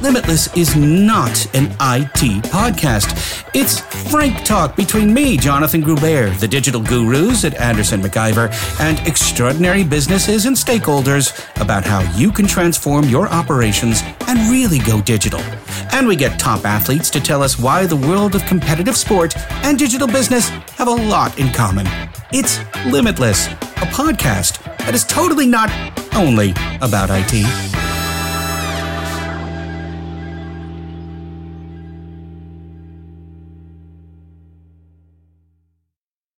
Limitless is not an IT podcast. It's frank talk between me, Jonathan Grubert, the digital gurus at Anderson MacGyver, and extraordinary businesses and stakeholders about how you can transform your operations and really go digital. And we get top athletes to tell us why the world of competitive sport and digital business have a lot in common. It's Limitless, a podcast that is totally not only about IT.